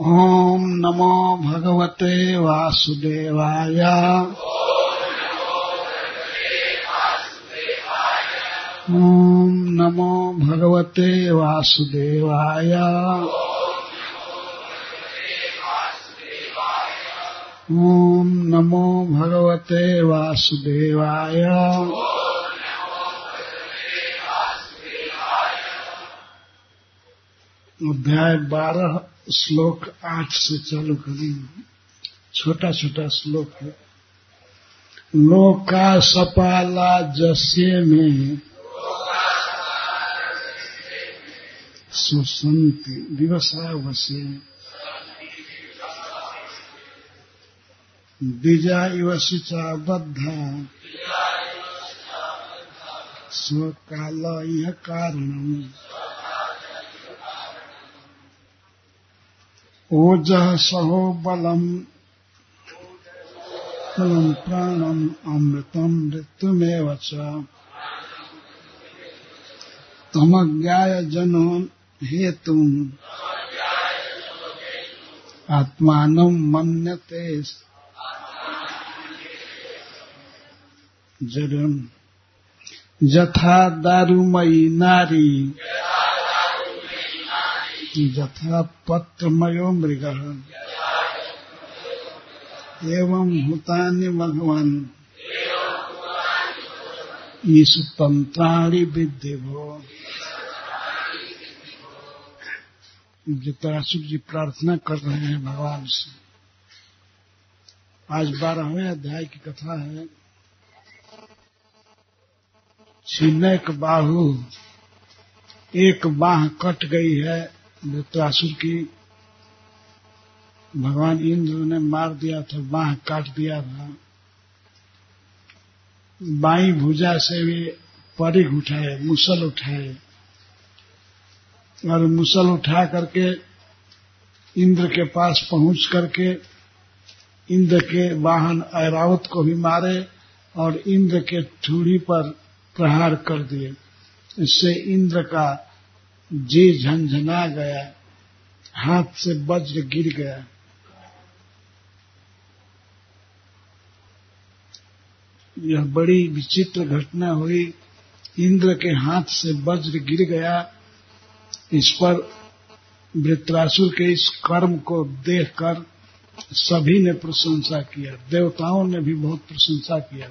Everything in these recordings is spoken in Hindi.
ॐ नमो भगवते वासुदेवाय। ॐ नमो भगवते वासुदेवाय। ॐ नमो भगवते वासुदेवाय। अध्याय बारह। श्लोक आठ से चालू करेंगे। छोटा छोटा श्लोक है। लोका सपाला जस्य में। सुसंति दिवसावसे बीजा इव शुचा बद्धा। स्वकाल यह कारणम ओज सहो बलम। बलम प्राणम अमृतम मृत्युमेव च। तमज्ञाय जनो हेतु आत्मान मन्यते। जरम यथा दारुमयी नारी। यथा पत्रमयो मृग। एवं भूतानि भगवान। ईशु तंत्राणि विद्यभो जताशुक जी प्रार्थना कर रहे हैं भगवान से। आज बारहवें अध्याय की कथा है। छिन्नक बाहु, एक बाह कट गई है। वृत्रासुर की भगवान इंद्र ने मार दिया था, बाह काट दिया था। बाई भुजा से भी परिघ उठाए, मुसल उठाए। और मुसल उठा करके इंद्र के पास पहुँच करके इंद्र के वाहन ऐरावत को भी मारे और इंद्र के ठूड़ी पर प्रहार कर दिए। इससे इंद्र का जी झंझना गया, हाथ से वज्र गिर गया। यह बड़ी विचित्र घटना हुई। इंद्र के हाथ से वज्र गिर गया। इस पर वृत्रासुर के इस कर्म को देखकर सभी ने प्रशंसा किया। देवताओं ने भी बहुत प्रशंसा किया।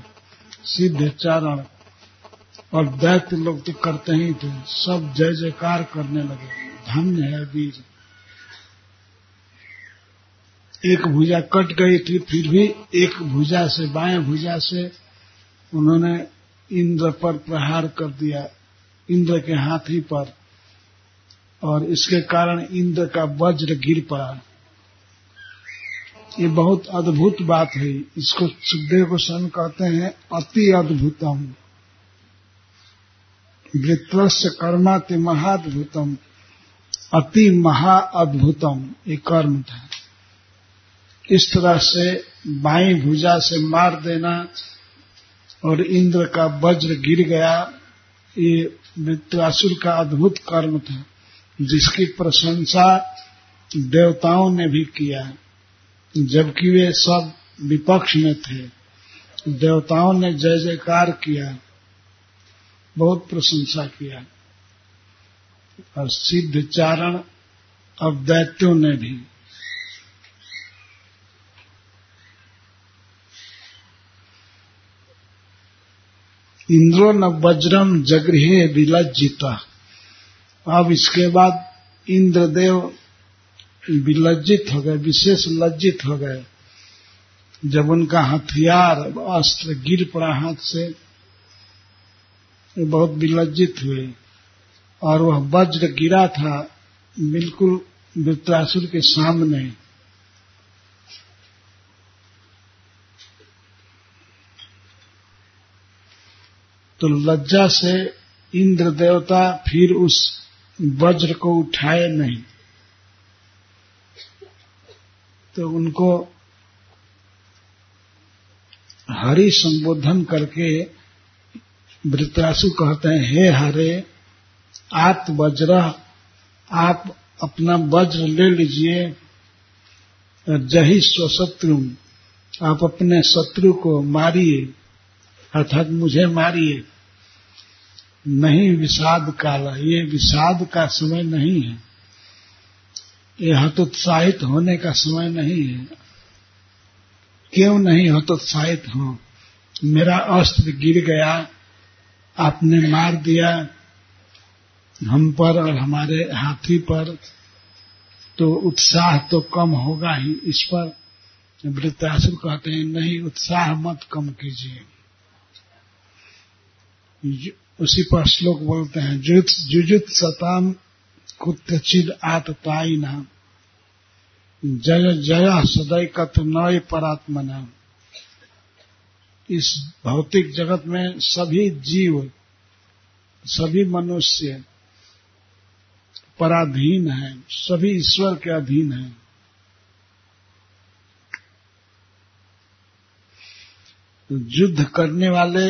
सिद्ध चारण और दैत्य लोग तो करते ही थे। सब जय जयकार करने लगे। धन्य है वीर। एक भुजा कट गई थी, फिर भी एक भुजा से, बाएँ भुजा से उन्होंने इंद्र पर प्रहार कर दिया। इंद्र के हाथी पर। और इसके कारण इंद्र का वज्र गिर पड़ा। ये बहुत अद्भुत बात है। इसको सुखदेव गोस्वामी कहते हैं, अति अद्भुतम। वृत्रस्य कर्माति महाद्भुतम, अति महा अद्भुतम ये कर्म था। इस तरह से बाई भुजा से मार देना और इंद्र का वज्र गिर गया, ये वृत्रासुर का अद्भुत कर्म था, जिसकी प्रशंसा देवताओं ने भी किया। जबकि वे सब विपक्ष में थे, देवताओं ने जय जयकार किया। बहुत प्रशंसा किया। और सिद्ध चारण अब दैत्यों ने भी। इंद्रो न वज्रम जगृहे विलज्जिता। अब इसके बाद इंद्रदेव विलज्जित हो गए, विशेष लज्जित हो गए। जब उनका हथियार अस्त्र गिर पड़ा हाथ से बहुत विलज्जित हुए। और वह वज्र गिरा था बिल्कुल वृत्रासुर के सामने। तो लज्जा से इंद्र देवता फिर उस वज्र को उठाए नहीं। तो उनको हरि संबोधन करके वृत्रासु कहते हैं, हे हरे, आप वज्र, आप अपना वज्र ले लीजिए, जही स्वशत्रु, आप अपने शत्रु को मारिए, अर्थात मुझे मारिए। नहीं विषाद काल, ये विषाद का समय नहीं है। ये हतोत्साहित होने का समय नहीं है। क्यों नहीं हतोत्साहित हो? मेरा अस्त्र गिर गया आपने मार दिया हम पर और हमारे हाथी पर तो उत्साह तो कम होगा ही इस पर। वृत्तासुर कहते हैं, नहीं, उत्साह मत कम कीजिए। उसी पर श्लोक बोलते हैं जुजुत सताम कुत्यचिद आतताई नाम जय जय सदै कथ नय परात्मना। इस भौतिक जगत में सभी जीव, सभी मनुष्य पराधीन है, सभी ईश्वर के अधीन है। युद्ध करने वाले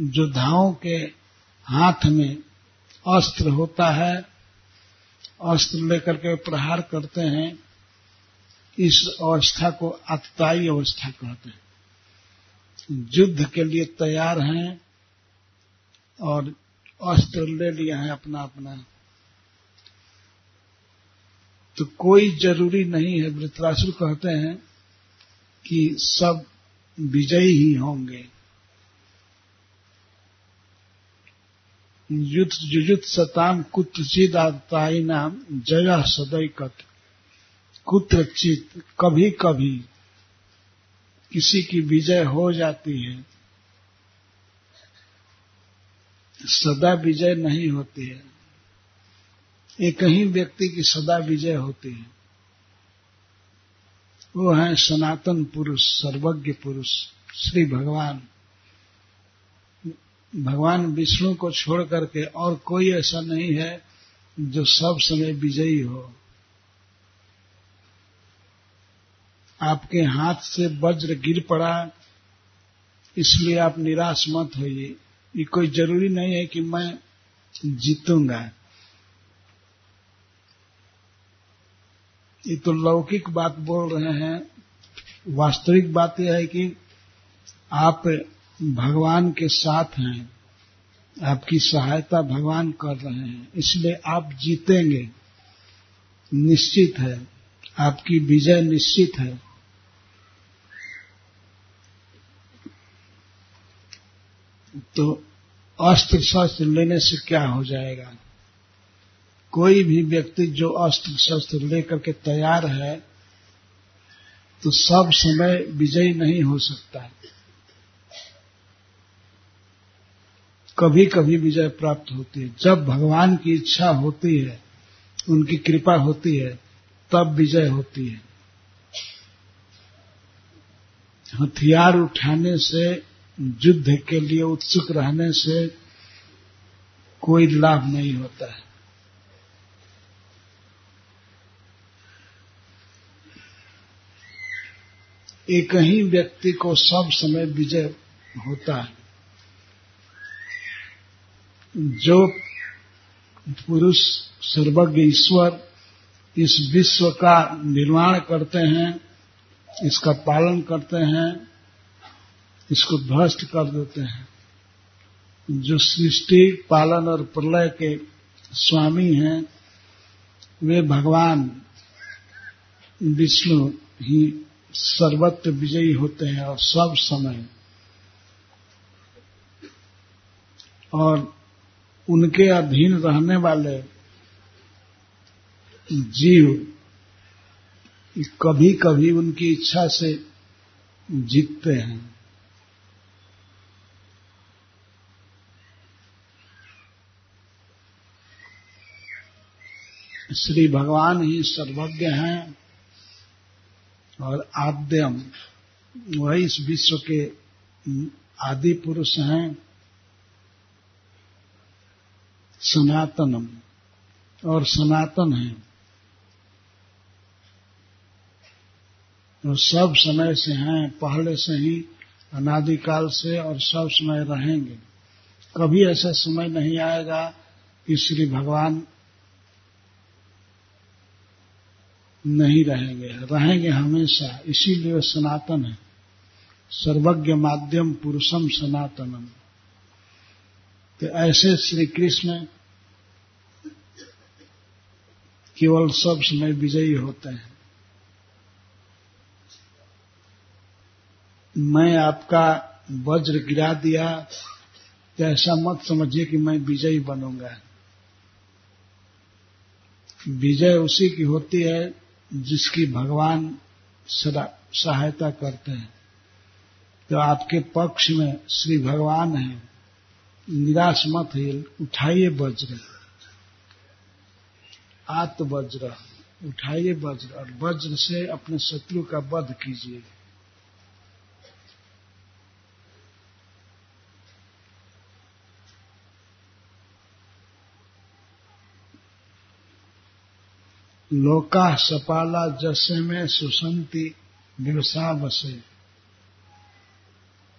योद्धाओं के हाथ में अस्त्र होता है, अस्त्र लेकर के प्रहार करते हैं। इस अवस्था को अतताई अवस्था कहते हैं। युद्ध के लिए तैयार हैं और अस्त्र ले लिया है अपना अपना। तो कोई ज़रूरी नहीं है, वृतरासुर कहते हैं कि सब विजयी ही होंगे। युद्ध जुजुत सताम कुत्रचित आताई नाम जया सदै कत कुत्रचित कभी कभी किसी की विजय हो जाती है, सदा विजय नहीं होती है। एक ही व्यक्ति की सदा विजय होती है। वो है सनातन पुरुष, सर्वज्ञ पुरुष, श्री भगवान। भगवान विष्णु को छोड़ करके और कोई ऐसा नहीं है जो सब समय विजयी हो। आपके हाथ से वज्र गिर पड़ा, इसलिए आप निराश मत होइए। ये कोई ज़रूरी नहीं है कि मैं जीतूँगा। ये तो लौकिक बात बोल रहे हैं। वास्तविक बात यह है कि आप भगवान के साथ हैं। आपकी सहायता भगवान कर रहे हैं, इसलिए आप जीतेंगे। निश्चित है। आपकी विजय निश्चित है। तो अस्त्र शस्त्र लेने से क्या हो जाएगा? कोई भी व्यक्ति जो अस्त्र शस्त्र लेकर के तैयार है तो सब समय विजयी नहीं हो सकता। कभी कभी विजय प्राप्त होती है। जब भगवान की इच्छा होती है, उनकी कृपा होती है, तब विजय होती है। हथियार उठाने से युद्ध के लिए उत्सुक रहने से कोई लाभ नहीं होता है। एक ही व्यक्ति को सब समय विजय होता है। जो पुरुष, सर्वज्ञ ईश्वर इस विश्व का निर्माण करते हैं, इसका पालन करते हैं इसको ध्वस्त कर देते हैं। जो सृष्टि, पालन और प्रलय के स्वामी हैं, वे भगवान विष्णु ही सर्वत्र विजयी होते हैं और सब समय। और उनके अधीन रहने वाले जीव कभी कभी उनकी इच्छा से जीतते हैं। श्री भगवान ही सर्वज्ञ हैं और आद्यम, वही इस विश्व के आदि पुरुष हैं। सनातनम और सनातन है। और सब समय से हैं, पहले से ही, अनादिकाल से और सब समय रहेंगे। कभी ऐसा समय नहीं आएगा कि श्री भगवान नहीं रहेंगे। रहेंगे हमेशा। इसीलिए सनातन है। सर्वज्ञ माध्यम पुरुषम सनातनम। तो ऐसे श्री कृष्ण केवल सब समय विजयी होते हैं। मैं आपका वज्र गिरा दिया तो ऐसा मत समझिए कि मैं विजयी बनूँगा। विजय उसी की होती है जिसकी भगवान सदा सहायता करते हैं। तो आपके पक्ष में श्री भगवान है। निराश मत है, उठाइए वज्र। आत वज्र उठाइए वज्र और वज्र से अपने शत्रु का वध कीजिए। लोका सपाला जसे में सुसंति व्यवसा बसे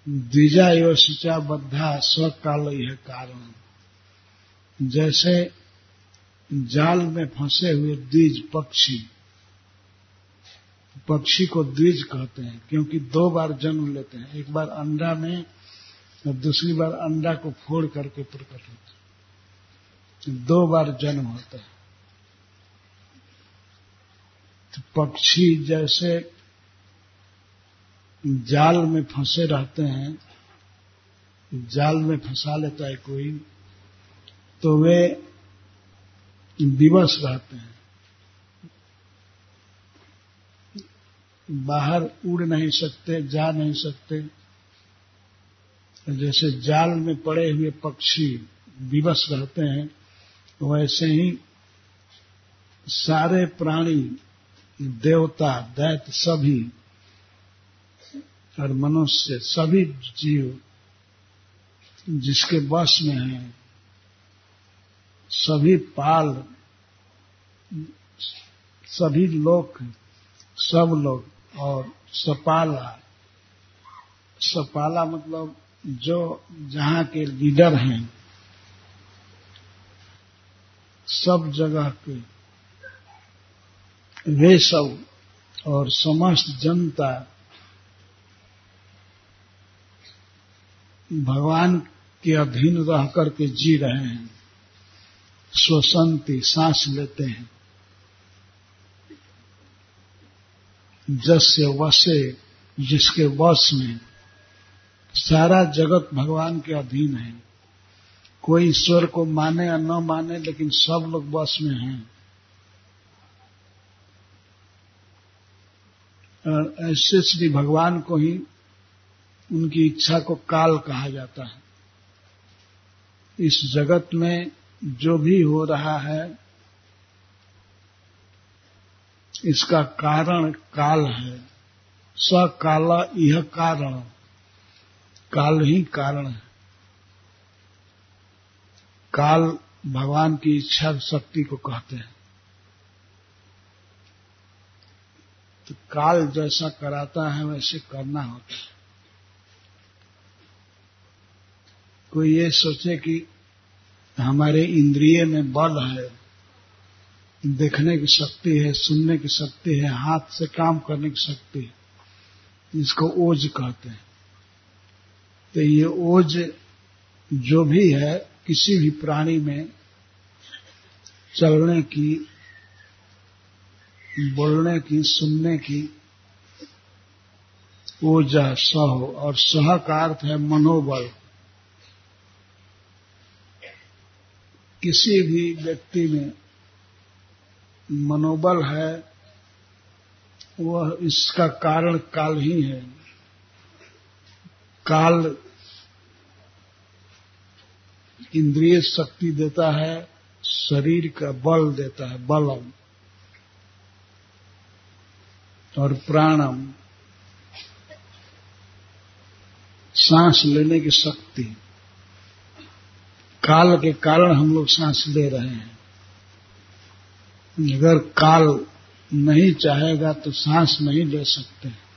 द्विजा योशिचा बद्धा स्वकाल यह कारण। जैसे जाल में फंसे हुए द्विज पक्षी पक्षी को द्विज कहते हैं, क्योंकि दो बार जन्म लेते हैं। एक बार अंडा में, और दूसरी बार अंडा को फोड़ करके प्रकट होते हैं। दो बार जन्म होता है तो पक्षी जैसे जाल में फंसे रहते हैं, जाल में फंसा लेता है कोई तो वे दिवस रहते हैं। बाहर उड़ नहीं सकते, जा नहीं सकते। जैसे जाल में पड़े हुए पक्षी दिवस रहते हैं, वैसे ही सारे प्राणी देवता, दैत सभी, और मनुष्य सभी जीव जिसके वश में है, सभी पाल, सभी लोग सब लोग, और सपाला। सपाला मतलब जो जहाँ के लीडर हैं, सब जगह के वे सब और समस्त जनता भगवान के अधीन रह करके जी रहे हैं, स्वसंति सांस लेते हैं। जस्य वसे, जिसके वश में सारा जगत भगवान के अधीन है। कोई ईश्वर को माने या न माने, लेकिन सब लोग वश में हैं। ऐसे श्री भगवान को ही उनकी इच्छा को काल कहा जाता है। इस जगत में जो भी हो रहा है, इसका कारण काल है। स काला यह कारण, काल ही कारण है। काल भगवान की इच्छा शक्ति को कहते हैं। तो काल जैसा कराता है, वैसे करना होता है। कोई ये सोचे कि हमारे इंद्रिय में बल है, देखने की शक्ति है, सुनने की शक्ति है, हाथ से काम करने की शक्ति है, इसको ओज कहते हैं। तो ये ओज जो भी है, किसी भी प्राणी में चलने की बोलने की, सुनने की ऊर्जा, सह और सह का अर्थ है मनोबल। किसी भी व्यक्ति में मनोबल है, वह इसका कारण काल ही है। काल इंद्रिय शक्ति देता है, शरीर का बल देता है, बलम। और प्राणम। सांस लेने की शक्ति। काल के कारण हम लोग सांस ले रहे हैं। अगर काल नहीं चाहेगा तो सांस नहीं ले सकते।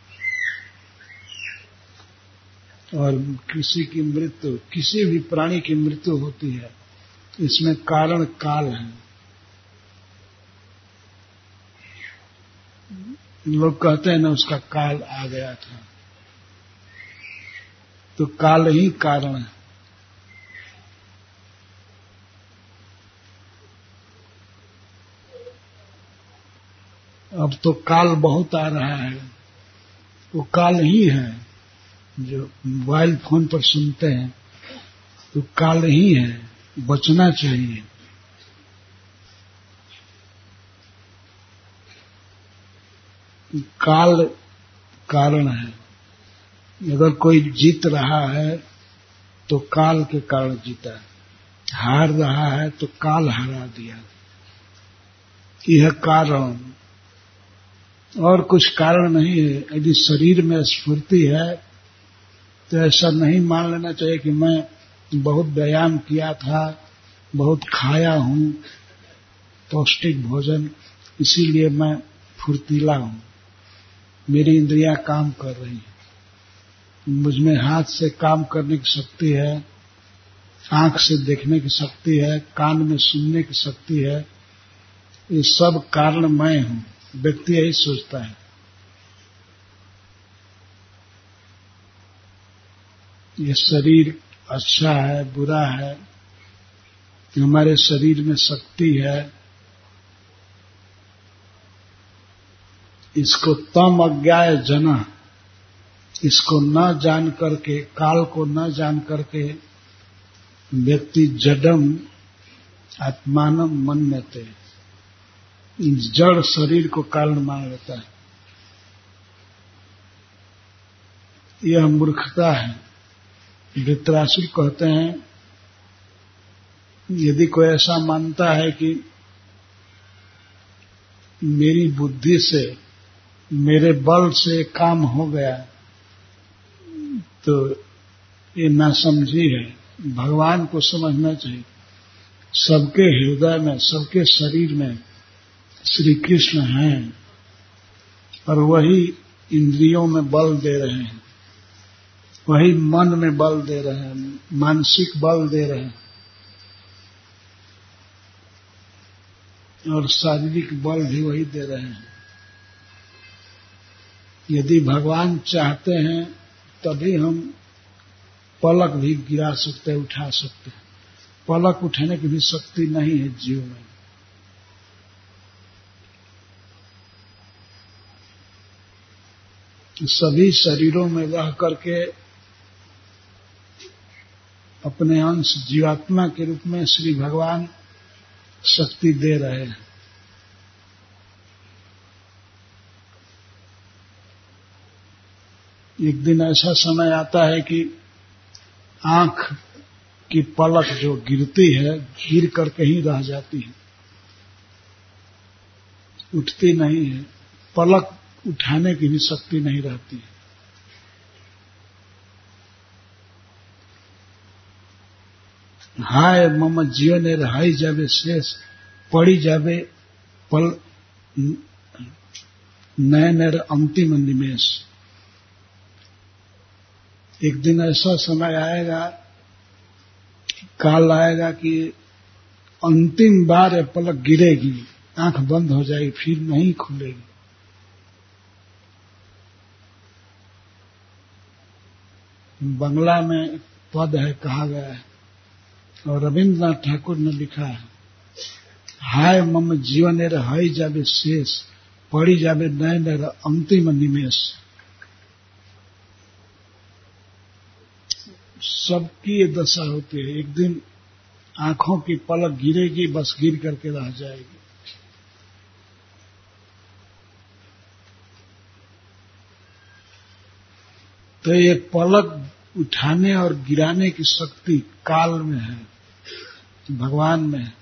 और किसी की मृत्यु, किसी भी प्राणी की मृत्यु होती है इसमें कारण काल है। लोग कहते हैं ना, उसका काल आ गया था। तो काल ही कारण है। अब तो काल बहुत आ रहा है। वो काल ही है। जो मोबाइल फ़ोन पर सुनते हैं तो काल ही है। बचना चाहिए। काल कारण है। अगर कोई जीत रहा है तो काल के कारण जीता है। हार रहा है तो काल हरा दिया यह कारण। और कुछ कारण नहीं है। यदि शरीर में स्फूर्ति है तो ऐसा नहीं मान लेना चाहिए कि मैं बहुत व्यायाम किया था, बहुत खाया हूँ, पौष्टिक भोजन, इसीलिए मैं फुर्तीला हूँ। मेरी इंद्रियाँ काम कर रही हैं। मुझमें हाथ से काम करने की शक्ति है, आँख से देखने की शक्ति है, कान में सुनने की शक्ति है। ये सब कारण मैं हूँ। व्यक्ति यही सोचता है। ये शरीर अच्छा है, बुरा है हमारे शरीर में शक्ति है। इसको तम अज्ञाय जना। इसको न जान करके, काल को न जान करके व्यक्ति जडम आत्मान लेते जड़ शरीर को कारण मान लेता है। यह मूर्खता है। वृत्रासुर कहते हैं, यदि कोई ऐसा मानता है कि मेरी बुद्धि से मेरे बल से काम हो गया। तो ये नासमझी है। भगवान को समझना चाहिए। सबके हृदय में, सबके शरीर में श्री कृष्ण हैं और वही इंद्रियों में बल दे रहे हैं। वही मन में बल दे रहे हैं, मानसिक बल दे रहे हैं। और शारीरिक बल भी वही दे रहे हैं। यदि भगवान चाहते हैं, तभी हम पलक भी गिरा सकते हैं उठा सकते हैं। पलक उठाने की भी शक्ति नहीं है जीव में। सभी शरीरों में रह करके अपने अंश जीवात्मा के रूप में श्री भगवान शक्ति दे रहे हैं। एक दिन ऐसा समय आता है कि आँख की पलक जो गिरती है, गिर कर कहीं रह जाती है। उठती नहीं है। पलक उठाने की भी शक्ति नहीं रहती है। हाय, मम जीवन रहाई जावे शेष, पड़ी जावे पल नए अंतिम निमेश एक दिन ऐसा समय आएगा, काल आएगा कि अंतिम बार पलक गिरेगी, आँख बंद हो जाएगी, फिर नहीं खुलेगी। बंगला में पद है, कहा गया है। और रविन्द्रनाथ ठाकुर ने लिखा है, हाय मम जीवन रे हाई जावे शेष, पड़ी जावे नए अंतिम निमेश सबकी ये दशा होती है। एक दिन आँखों की पलक गिरेगी, बस गिर करके रह जाएगी। तो ये पलक उठाने और गिराने की शक्ति काल में है, भगवान में है।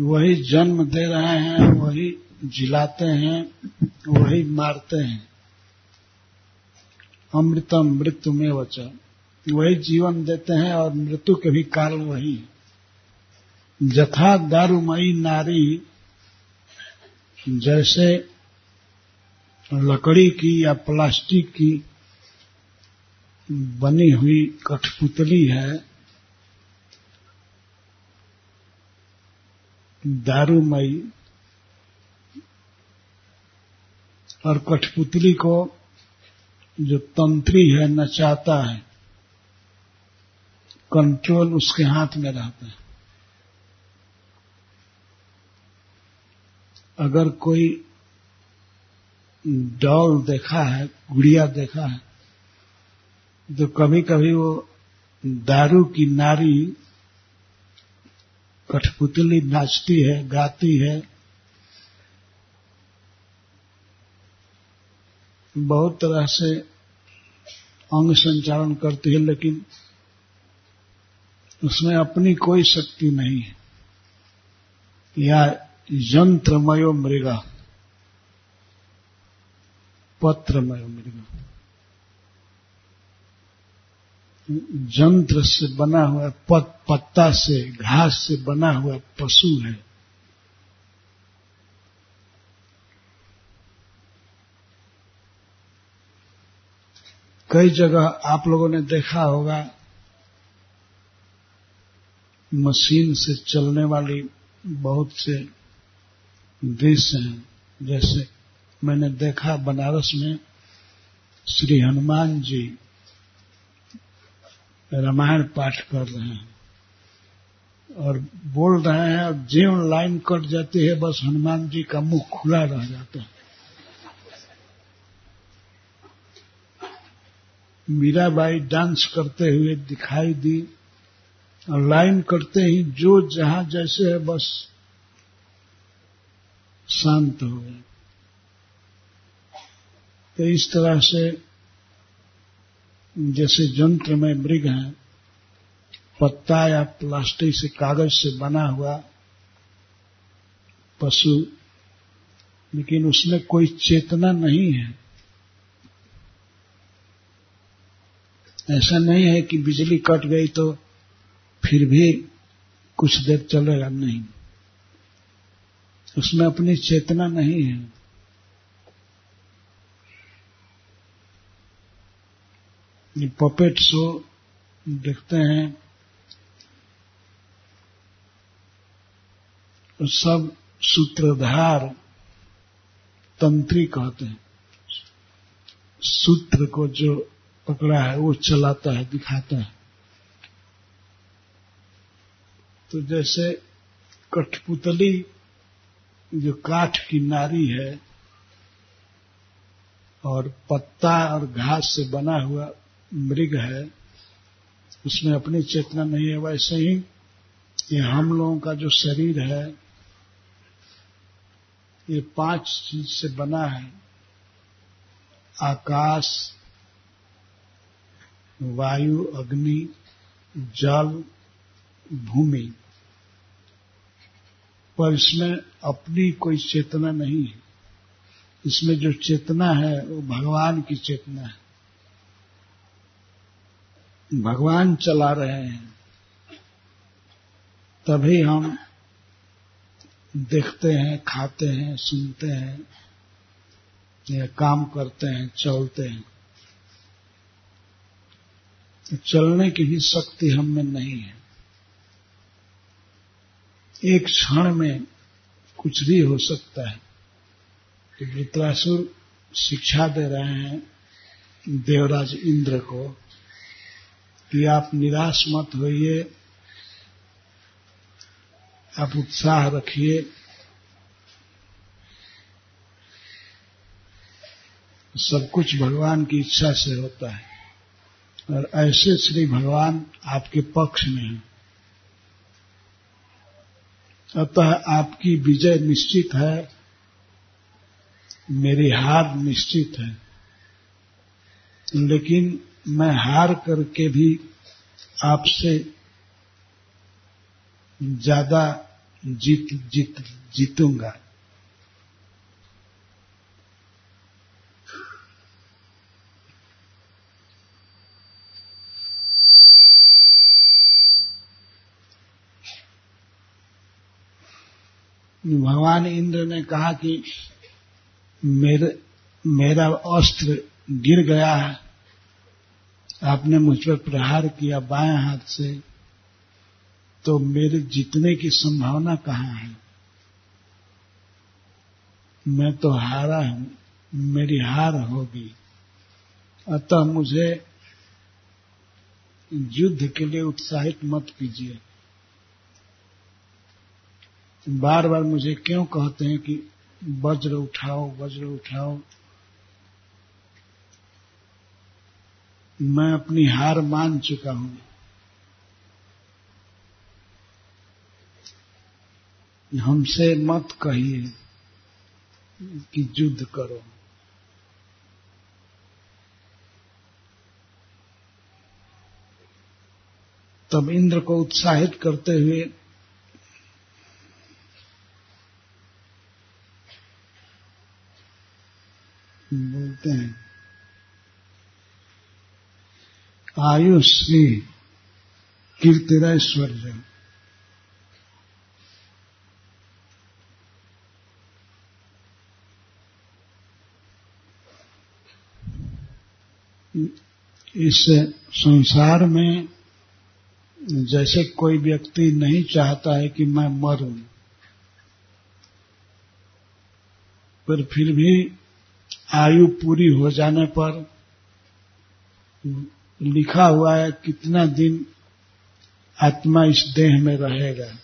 वही जन्म दे रहे हैं, वही जिलाते हैं, वही मारते हैं। अमृतम मृत्यु में वचन। वही जीवन देते हैं और मृत्यु के भी कारण वही जथा दारूमयी नारी, जैसे लकड़ी की या प्लास्टिक की बनी हुई कठपुतली है दारूमयी और कठपुतली को जो तंत्री है, नचाता है कंट्रोल उसके हाथ में रहता है। अगर कोई डॉल देखा है, गुड़िया देखा है तो कभी कभी वो दारू की नारी कठपुतली नाचती है, गाती है। बहुत तरह से अंग संचालन करती है, लेकिन उसमें अपनी कोई शक्ति नहीं है। या यंत्रमयो मृगा, पत्रमय मृगा। जंत्र से बना हुआ पत, पत्ता से घास से बना हुआ पशु है। कई जगह आप लोगों ने देखा होगा मशीन से चलने वाली बहुत से देश हैं जैसे मैंने देखा बनारस में श्री हनुमान जी रामायण पाठ कर रहे हैं। और बोल रहे हैं और जीव लाइन कट जाती है, बस हनुमान जी का मुँह खुला रह जाता है। मीराबाई डांस करते हुए दिखाई दी और लाइन करते ही जो जहाँ जैसे है, बस शांत हो गए। तो इस तरह से जैसे जंत्र में मृग है, पत्ता या प्लास्टिक से कागज़ से बना हुआ पशु, लेकिन उसमें कोई चेतना नहीं है। ऐसा नहीं है कि बिजली कट गई तो फिर भी कुछ देर चलेगा नहीं। उसमें अपनी चेतना नहीं है। पपेट शो देखते हैं। सब सूत्रधार तंत्री कहते हैं। सूत्र को जो पकड़ा है, वो चलाता है, दिखाता है। तो जैसे कठपुतली, जो काठ की नारी है, और पत्ता और घास से बना हुआ मृग है, उसमें अपनी चेतना नहीं है, वैसे ही ये हम लोगों का जो शरीर है, ये पाँच चीज़ से बना है। आकाश, वायु, अग्नि, जल, भूमि। पर इसमें अपनी कोई चेतना नहीं है। इसमें जो चेतना है, वो भगवान की चेतना है। भगवान चला रहे हैं, तभी हम देखते हैं, खाते हैं, सुनते हैं, या काम करते हैं, चलते हैं। तो चलने की भी शक्ति हम में नहीं है। एक क्षण में कुछ भी हो सकता है। तो वृत्रासुर शिक्षा दे रहे हैं देवराज इंद्र को। कि आप निराश मत होइए, आप उत्साह रखिए। सब कुछ भगवान की इच्छा से होता है। और ऐसे श्री भगवान आपके पक्ष में हैं। अतः आपकी विजय निश्चित है, मेरी हार निश्चित है। लेकिन मैं हार करके भी आपसे ज़्यादा जीत जीत, जीतूँगा। भगवान इंद्र ने कहा कि मेरे, मेरा अस्त्र गिर गया है। आपने मुझ पर प्रहार किया बाएँ हाथ से तो मेरे जीतने की संभावना कहाँ है? मैं तो हारा हूँ, मेरी हार होगी। अतः मुझे युद्ध के लिए उत्साहित मत कीजिए। बार बार मुझे क्यों कहते हैं कि वज्र उठाओ वज्र उठाओ? मैं अपनी हार मान चुका हूँ। हमसे मत कहिए कि युद्ध करो। तब इंद्र को उत्साहित करते हुए बोलते हैं आयुश्री कीर्तिरैश्वर्य इस संसार में जैसे कोई व्यक्ति नहीं चाहता है कि मैं मरूं, पर फिर भी आयु पूरी हो जाने पर लिखा हुआ है कितना दिन आत्मा इस देह में रहेगा।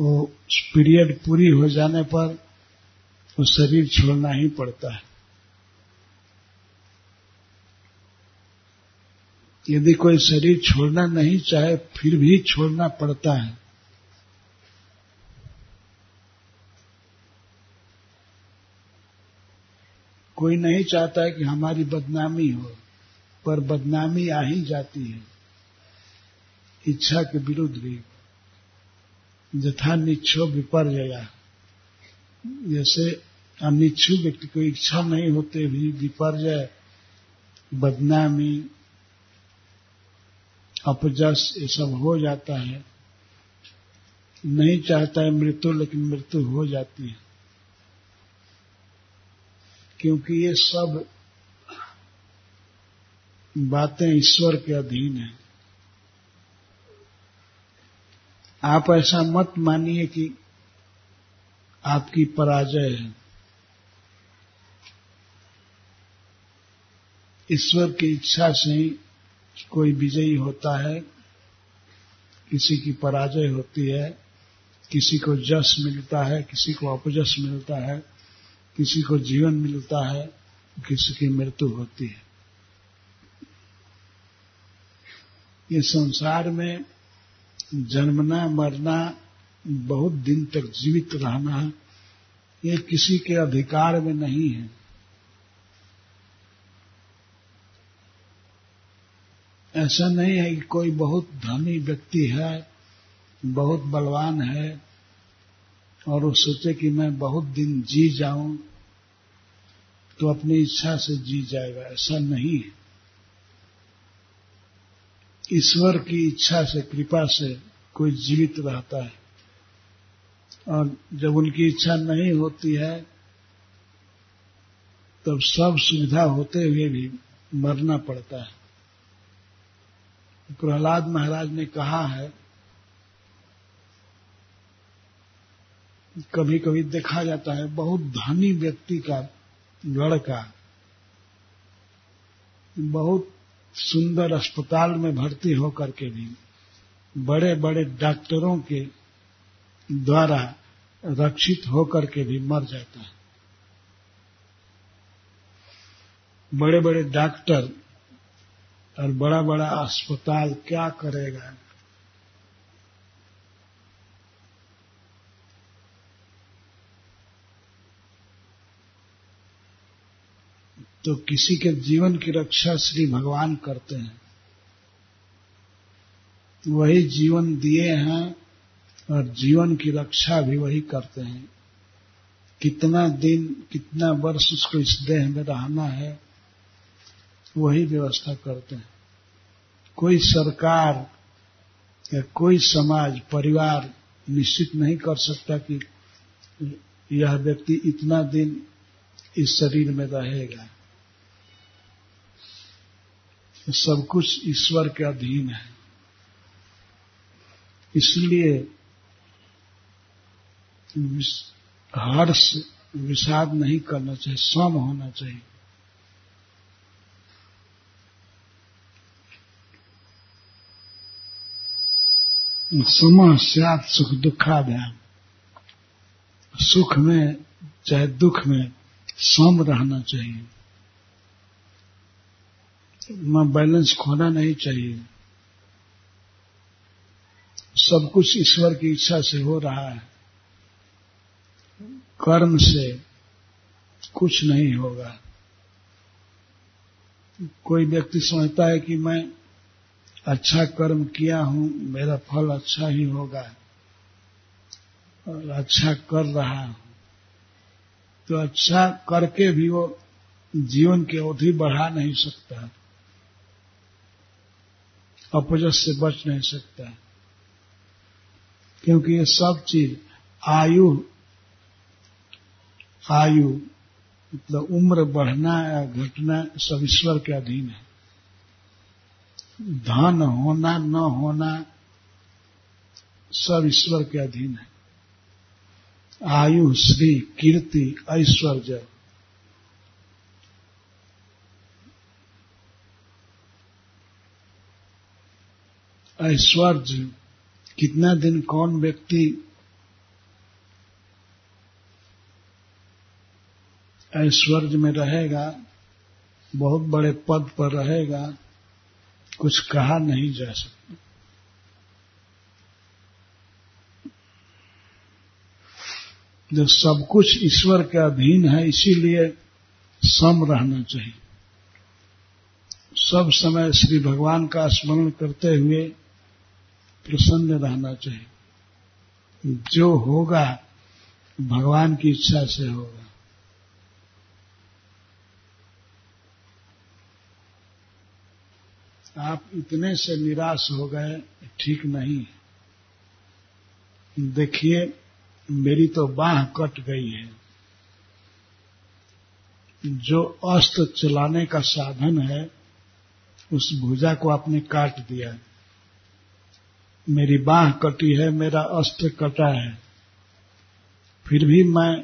वो पीरियड पूरी हो जाने पर वो शरीर छोड़ना ही पड़ता है। यदि कोई शरीर छोड़ना नहीं चाहे, फिर भी छोड़ना पड़ता है। कोई नहीं चाहता है कि हमारी बदनामी हो। पर बदनामी आ ही जाती है। इच्छा के विरुद्ध भी जथा निच्छो विपर्य जैसे अनिच्छु व्यक्ति को इच्छा नहीं होते भी विपर्य, बदनामी, अपजस, ये सब हो जाता है। नहीं चाहता है मृत्यु, लेकिन मृत्यु हो जाती है। क्योंकि ये सब बातें ईश्वर के अधीन है। आप ऐसा मत मानिए कि आपकी पराजय है। ईश्वर की इच्छा से ही कोई विजयी होता है, किसी की पराजय होती है, किसी को जस मिलता है, किसी को अपजस मिलता है, किसी को जीवन मिलता है, किसी की मृत्यु होती है। ये संसार में जन्मना, मरना, बहुत दिन तक जीवित रहना ये किसी के अधिकार में नहीं है। ऐसा नहीं है कि कोई बहुत धनी व्यक्ति है, बहुत बलवान है और वो सोचे कि मैं बहुत दिन जी जाऊँ तो अपनी इच्छा से जी जाएगा। ऐसा नहीं है। ईश्वर की इच्छा से, कृपा से कोई जीवित रहता है। और जब उनकी इच्छा नहीं होती है, तब सब सुविधा होते हुए भी मरना पड़ता है। प्रहलाद महाराज ने कहा है कभी कभी देखा जाता है, बहुत धनी व्यक्ति का, लड़का, बहुत सुंदर अस्पताल में भर्ती होकर के भी बड़े बड़े डॉक्टरों के द्वारा रक्षित होकर के भी मर जाता है। बड़े बड़े डॉक्टर और बड़ा बड़ा अस्पताल क्या करेगा? तो किसी के जीवन की रक्षा श्री भगवान करते हैं। वही जीवन दिए हैं और जीवन की रक्षा भी वही करते हैं। कितना दिन, कितना वर्ष उसको इस देह में रहना है, वही व्यवस्था करते हैं। कोई सरकार या कोई समाज, परिवार निश्चित नहीं कर सकता कि यह व्यक्ति इतना दिन इस शरीर में रहेगा। सब कुछ ईश्वर के अधीन है। इसलिए हर्ष विषाद नहीं करना चाहिए, सम होना चाहिए। सम सात सुख, दुखाध्यान। सुख में चाहे दुख में सम रहना चाहिए। न बैलेंस खोना नहीं चाहिए। सब कुछ ईश्वर की इच्छा से हो रहा है। कर्म से कुछ नहीं होगा। कोई व्यक्ति समझता है कि मैं अच्छा कर्म किया हूँ, मेरा फल अच्छा ही होगा और अच्छा कर रहा हूँ। तो अच्छा करके भी वो जीवन की अवधि बढ़ा नहीं सकता। अपजस से बच नहीं सकता क्योंकि ये सब चीज़ आयु आयु मतलब उम्र बढ़ना या घटना सब ईश्वर के अधीन है। धन होना, न होना, सब ईश्वर के अधीन है। आयु, श्री, कीर्ति, ऐश्वर्य। ऐश्वर्य कितना दिन कौन व्यक्ति ऐश्वर्य में रहेगा, बहुत बड़े पद पर रहेगा, कुछ कहा नहीं जा सकता। जो सब कुछ ईश्वर के अधीन है, इसीलिए सम रहना चाहिए। सब समय श्री भगवान का स्मरण करते हुए प्रसन्न रहना चाहिए। जो होगा, भगवान की इच्छा से होगा। आप इतने से निराश हो गए, ठीक नहीं देखिए, मेरी तो बाह कट गई है। जो अस्त्र चलाने का साधन है, उस भुजा को आपने काट दिया मेरी बाह कटी है, मेरा अस्त्र कटा है। फिर भी मैं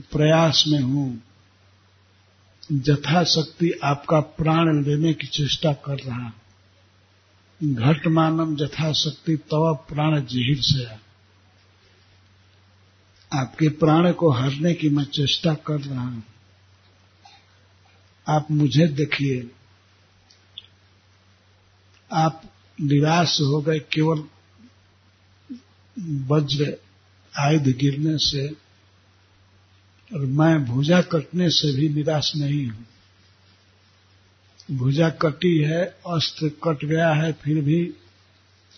प्रयास में हूँ। जथाशक्ति आपका प्राण लेने की चेष्टा कर रहा घट मानम यथाशक्ति तव प्राण जिहिर से आपके प्राण को हरने की मैं चेष्टा कर रहा हूँ। आप मुझे देखिए। आप निराश हो गए, केवल वज्र आयुध गिरने से और मैं भुजा कटने से भी निराश नहीं हूँ। भुजा कटी है, अस्त्र कट गया है, फिर भी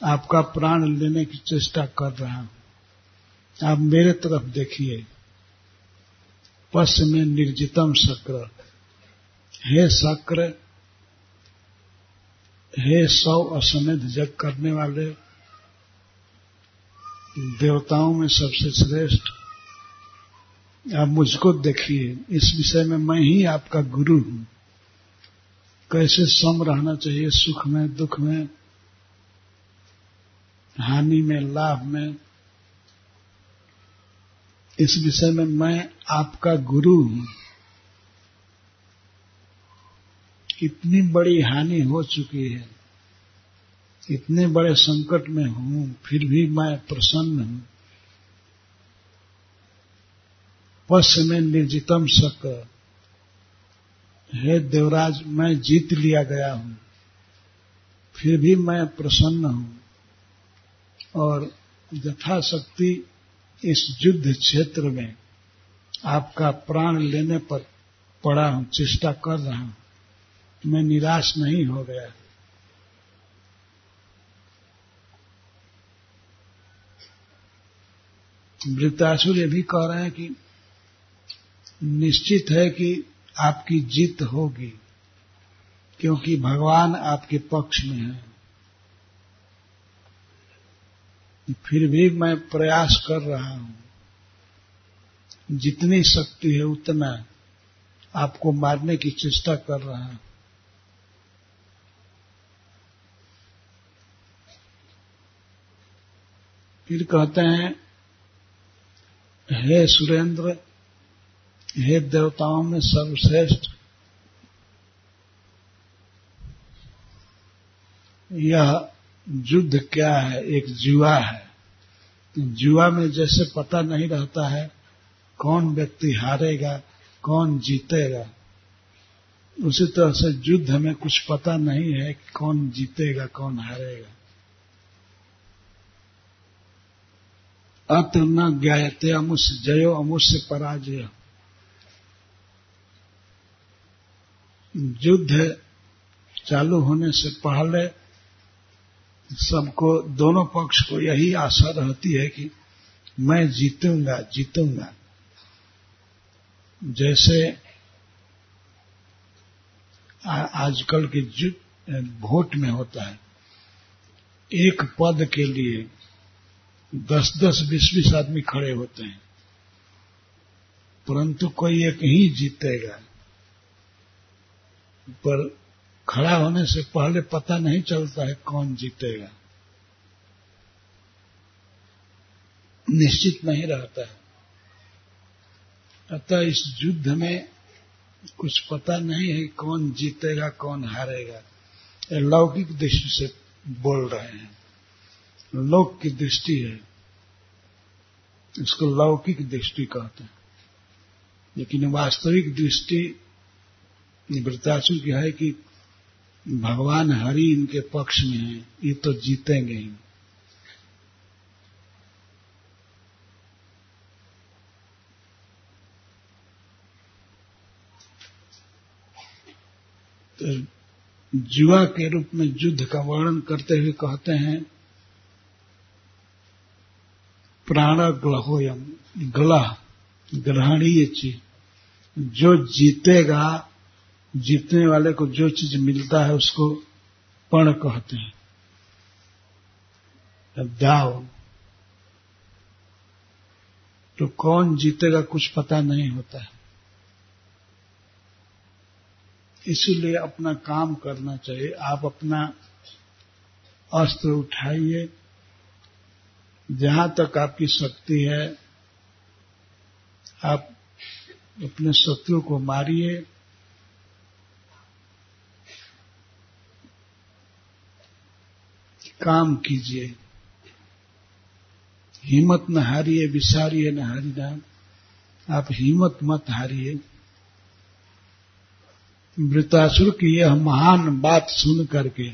आपका प्राण लेने की चेष्टा कर रहा हूँ। आप मेरे तरफ़ देखिए। पश्च में निर्जितम शक्र। हे शक्र हे सौ असमेध जग करने वाले, देवताओं में सबसे श्रेष्ठ, आप मुझको देखिए, इस विषय में मैं ही आपका गुरु हूँ। कैसे सम रहना चाहिए सुख में, दुख में, हानि में, लाभ में? इस विषय में मैं आपका गुरु हूँ। इतनी बड़ी हानि हो चुकी है। इतने बड़े संकट में हूँ, फिर भी मैं प्रसन्न हूँ। पश्च में निर्जितम शक। हे देवराज, मैं जीत लिया गया हूँ, फिर भी मैं प्रसन्न हूँ। और यथाशक्ति इस युद्ध क्षेत्र में आपका प्राण लेने पर पड़ा हूँ, चेष्टा कर रहा हूँ। मैं निराश नहीं हो गया। वृत्तासुर ये भी कह रहे हैं कि निश्चित है कि आपकी जीत होगी, क्योंकि भगवान आपके पक्ष में है। फिर भी मैं प्रयास कर रहा हूँ। जितनी शक्ति है उतना आपको मारने की चेष्टा कर रहा हूँ। फिर कहते हैं, हे सुरेंद्र, हे देवताओं में सर्वश्रेष्ठ, यह युद्ध क्या है? एक जुआ है। जुआ में जैसे पता नहीं रहता है कौन व्यक्ति हारेगा, कौन जीतेगा। उसी तरह से युद्ध में कुछ पता नहीं है कौन जीतेगा, कौन हारेगा। अत्र न ज्ञाते अमुष्य जयो अमुष्य पराजय। युद्ध चालू होने से पहले सबको, दोनों पक्ष को यही आशा रहती है कि मैं जीतूँगा जीतूँगा। जैसे आजकल के वोट में होता है, एक पद के लिए दस दस बीस बीस आदमी खड़े होते हैं। परंतु कोई एक ही जीतेगा। पर खड़ा होने से पहले पता नहीं चलता है कौन जीतेगा। निश्चित नहीं रहता है। अतः इस युद्ध में कुछ पता नहीं है कौन जीतेगा, कौन हारेगा। लौकिक दृष्टि से बोल रहे हैं। लोक की दृष्टि है। इसको लौकिक दृष्टि कहते हैं। लेकिन वास्तविक दृष्टि वृतासु की है कि भगवान हरि इनके पक्ष में है, ये तो जीतेंगे ही। तो जुआ के रूप में युद्ध का वर्णन करते हुए कहते हैं प्राण ग्रहोयम ग्लह, ग्रहणीय चीज़। जो जीतेगा, जीतने वाले को जो चीज़ मिलता है उसको पण कहते हैं। दाव तो कौन जीतेगा कुछ पता नहीं होता है। इसीलिए अपना काम करना चाहिए। आप अपना अस्त्र उठाइए जहाँ तक आपकी शक्ति है, आप अपने शत्रु को मारिए। काम कीजिए। हिम्मत न हारिए, विसारिए न हरिनाम आप हिम्मत मत हारिए। वृतासुर की यह महान बात सुन करके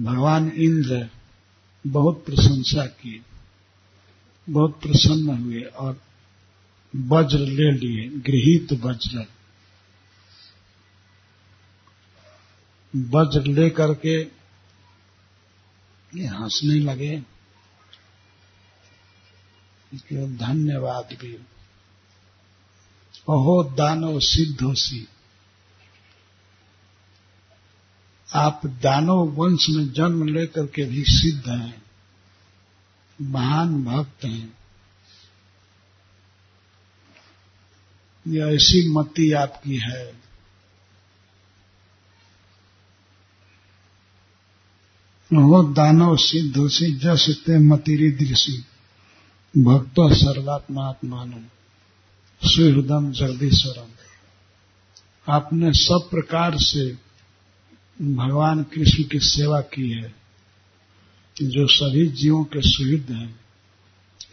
भगवान इंद्र बहुत प्रशंसा की, बहुत प्रसन्न हुए और वज्र ले लिए, गृहित वज्र। वज्र ले करके हंसने लगे। धन्यवाद भी। अहो दानव सिद्धोसी आप दानव वंश में जन्म लेकर के भी सिद्ध हैं, महान भक्त हैं। ये ऐसी मति आपकी है। हो दानव सिद्धोसी जस ते मतिरी दृषि। भक्त सर्वात्मात्मानु, सुहृदम जगदीश्वरम। आपने सब प्रकार से भगवान कृष्ण की सेवा की है जो सभी जीवों के सुहृद हैं,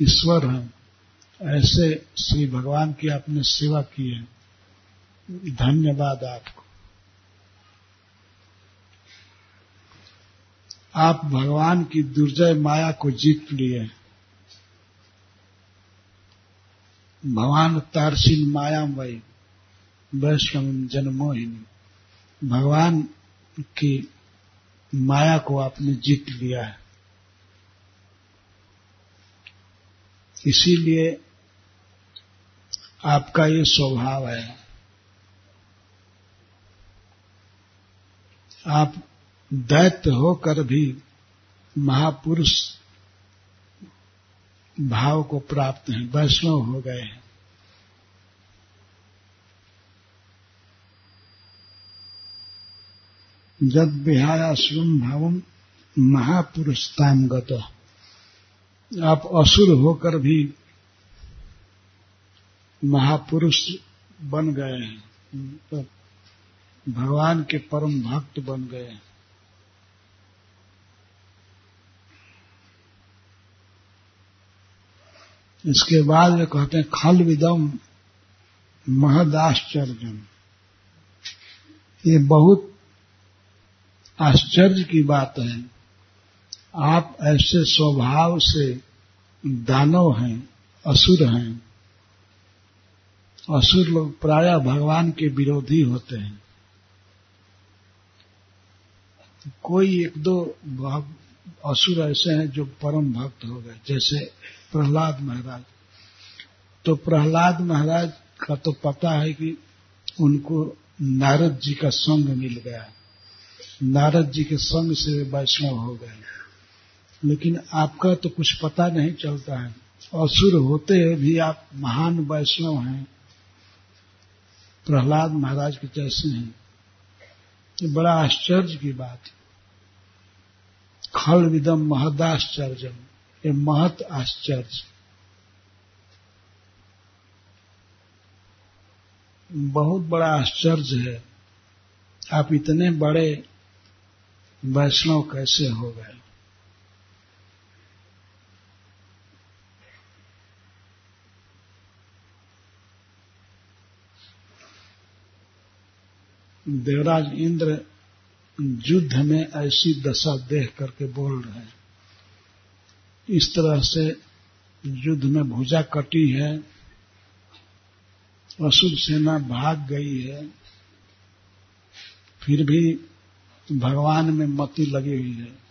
ईश्वर हैं, ऐसे श्री भगवान की आपने सेवा की है। धन्यवाद आपको। आप भगवान की दुर्जय माया को जीत लिए भगवान तारसीन माया वही वैष्णव जन्मोहिनी, भगवान की माया को आपने जीत लिया है। इसीलिए आपका ये स्वभाव है। आप दैत्य होकर भी महापुरुष भाव को प्राप्त हैं, वैष्णव हो गए हैं। जब विहायाश्रम भावम महापुरुषताम गत। आप असुर होकर भी महापुरुष बन गए हैं। तो भगवान के परम भक्त बन गए हैं। इसके बाद वे कहते हैं, खल विदम महदाश्चर्य ये बहुत आश्चर्य की बात है, आप ऐसे स्वभाव से दानव हैं, असुर हैं। असुर लोग प्राय भगवान के विरोधी होते हैं। कोई एक दो असुर ऐसे हैं जो परम भक्त हो गए, जैसे प्रहलाद महाराज। तो प्रहलाद महाराज का तो पता है कि उनको नारद जी का संग मिल गया। नारद जी के संग से वैष्णव हो गए। लेकिन आपका तो कुछ पता नहीं चलता है। असुर होते भी आप महान वैष्णव हैं। प्रहलाद महाराज के जैसे हैं। ये बड़ा आश्चर्य की बात खल विदम महदाश्चर्य ये महत आश्चर्य। बहुत बड़ा आश्चर्य है। आप इतने बड़े वैष्णव कैसे हो गए? देवराज इंद्र युद्ध में ऐसी दशा देख करके बोल रहे हैं। इस तरह से युद्ध में भुजा कटी है अशुभ सेना भाग गई है, फिर भी भगवान में मति लगी हुई है।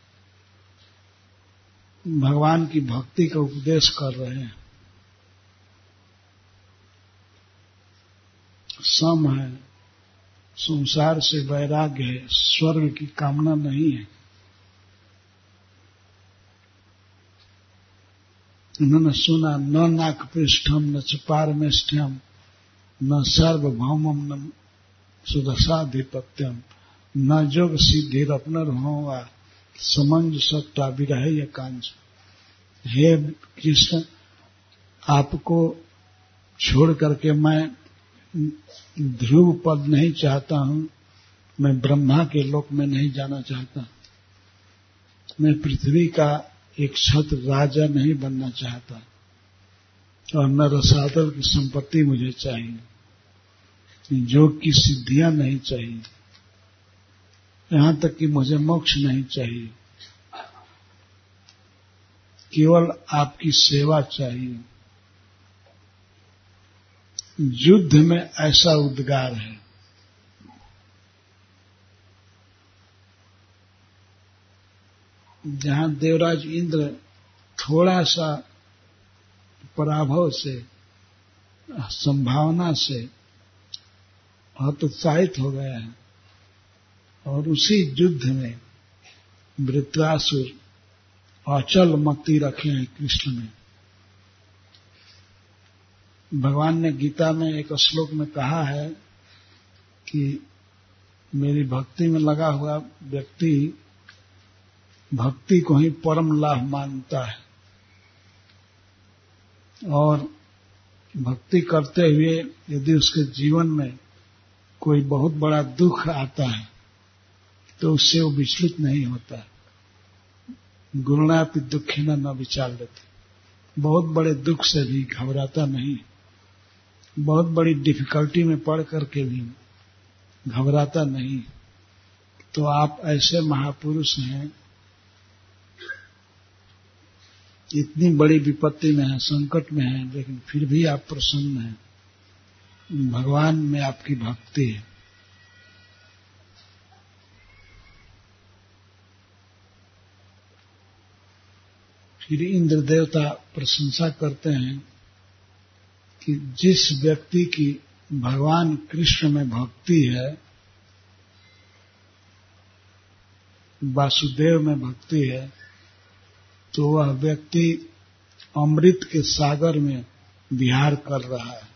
भगवान की भक्ति का उपदेश कर रहे हैं। सम है, संसार से वैराग्य है, स्वर्ग की कामना नहीं है। उन्होंने सुना, न नाक पृष्ठम न चपार मेष्ठम न सर्वभौमम, न सुदशाधिपत्यम। न जोग सिद्धि रत्नर होगा समंज सत्ता विरह कांच। हे कृष्ण, आपको छोड़ करके मैं ध्रुव पद नहीं चाहता हूँ, मैं ब्रह्मा के लोक में नहीं जाना चाहता। मैं पृथ्वी का एक छत राजा नहीं बनना चाहता। और न रसादल की संपत्ति मुझे चाहिए योग की सिद्धियाँ नहीं चाहिए। यहाँ तक कि मुझे मोक्ष नहीं चाहिए। केवल आपकी सेवा चाहिए। युद्ध में ऐसा उद्गार है। जहाँ देवराज इंद्र थोड़ा सा पराभव से, संभावना से हतोत्साहित हो गया हैं और उसी युद्ध में वृत्रासुर अचल मक्ति रखे हैं कृष्ण में भगवान ने गीता में एक श्लोक में कहा है कि मेरी भक्ति में लगा हुआ व्यक्ति भक्ति को ही परम लाभ मानता है। और भक्ति करते हुए यदि उसके जीवन में कोई बहुत बड़ा दुख आता है तो उससे वो विचलित नहीं होता। गुरुणापि दुखी न विचार लेते। बहुत बड़े दुख से भी घबराता नहीं। बहुत बड़ी डिफिकल्टी में पड़ करके भी घबराता नहीं। तो आप ऐसे महापुरुष हैं, इतनी बड़ी विपत्ति में है, संकट में है, लेकिन फिर भी आप प्रसन्न हैं। भगवान में आपकी भक्ति है। फिर इंद्र देवता प्रशंसा करते हैं कि जिस व्यक्ति की भगवान कृष्ण में भक्ति है, वासुदेव में भक्ति है तो वह व्यक्ति अमृत के सागर में विहार कर रहा है।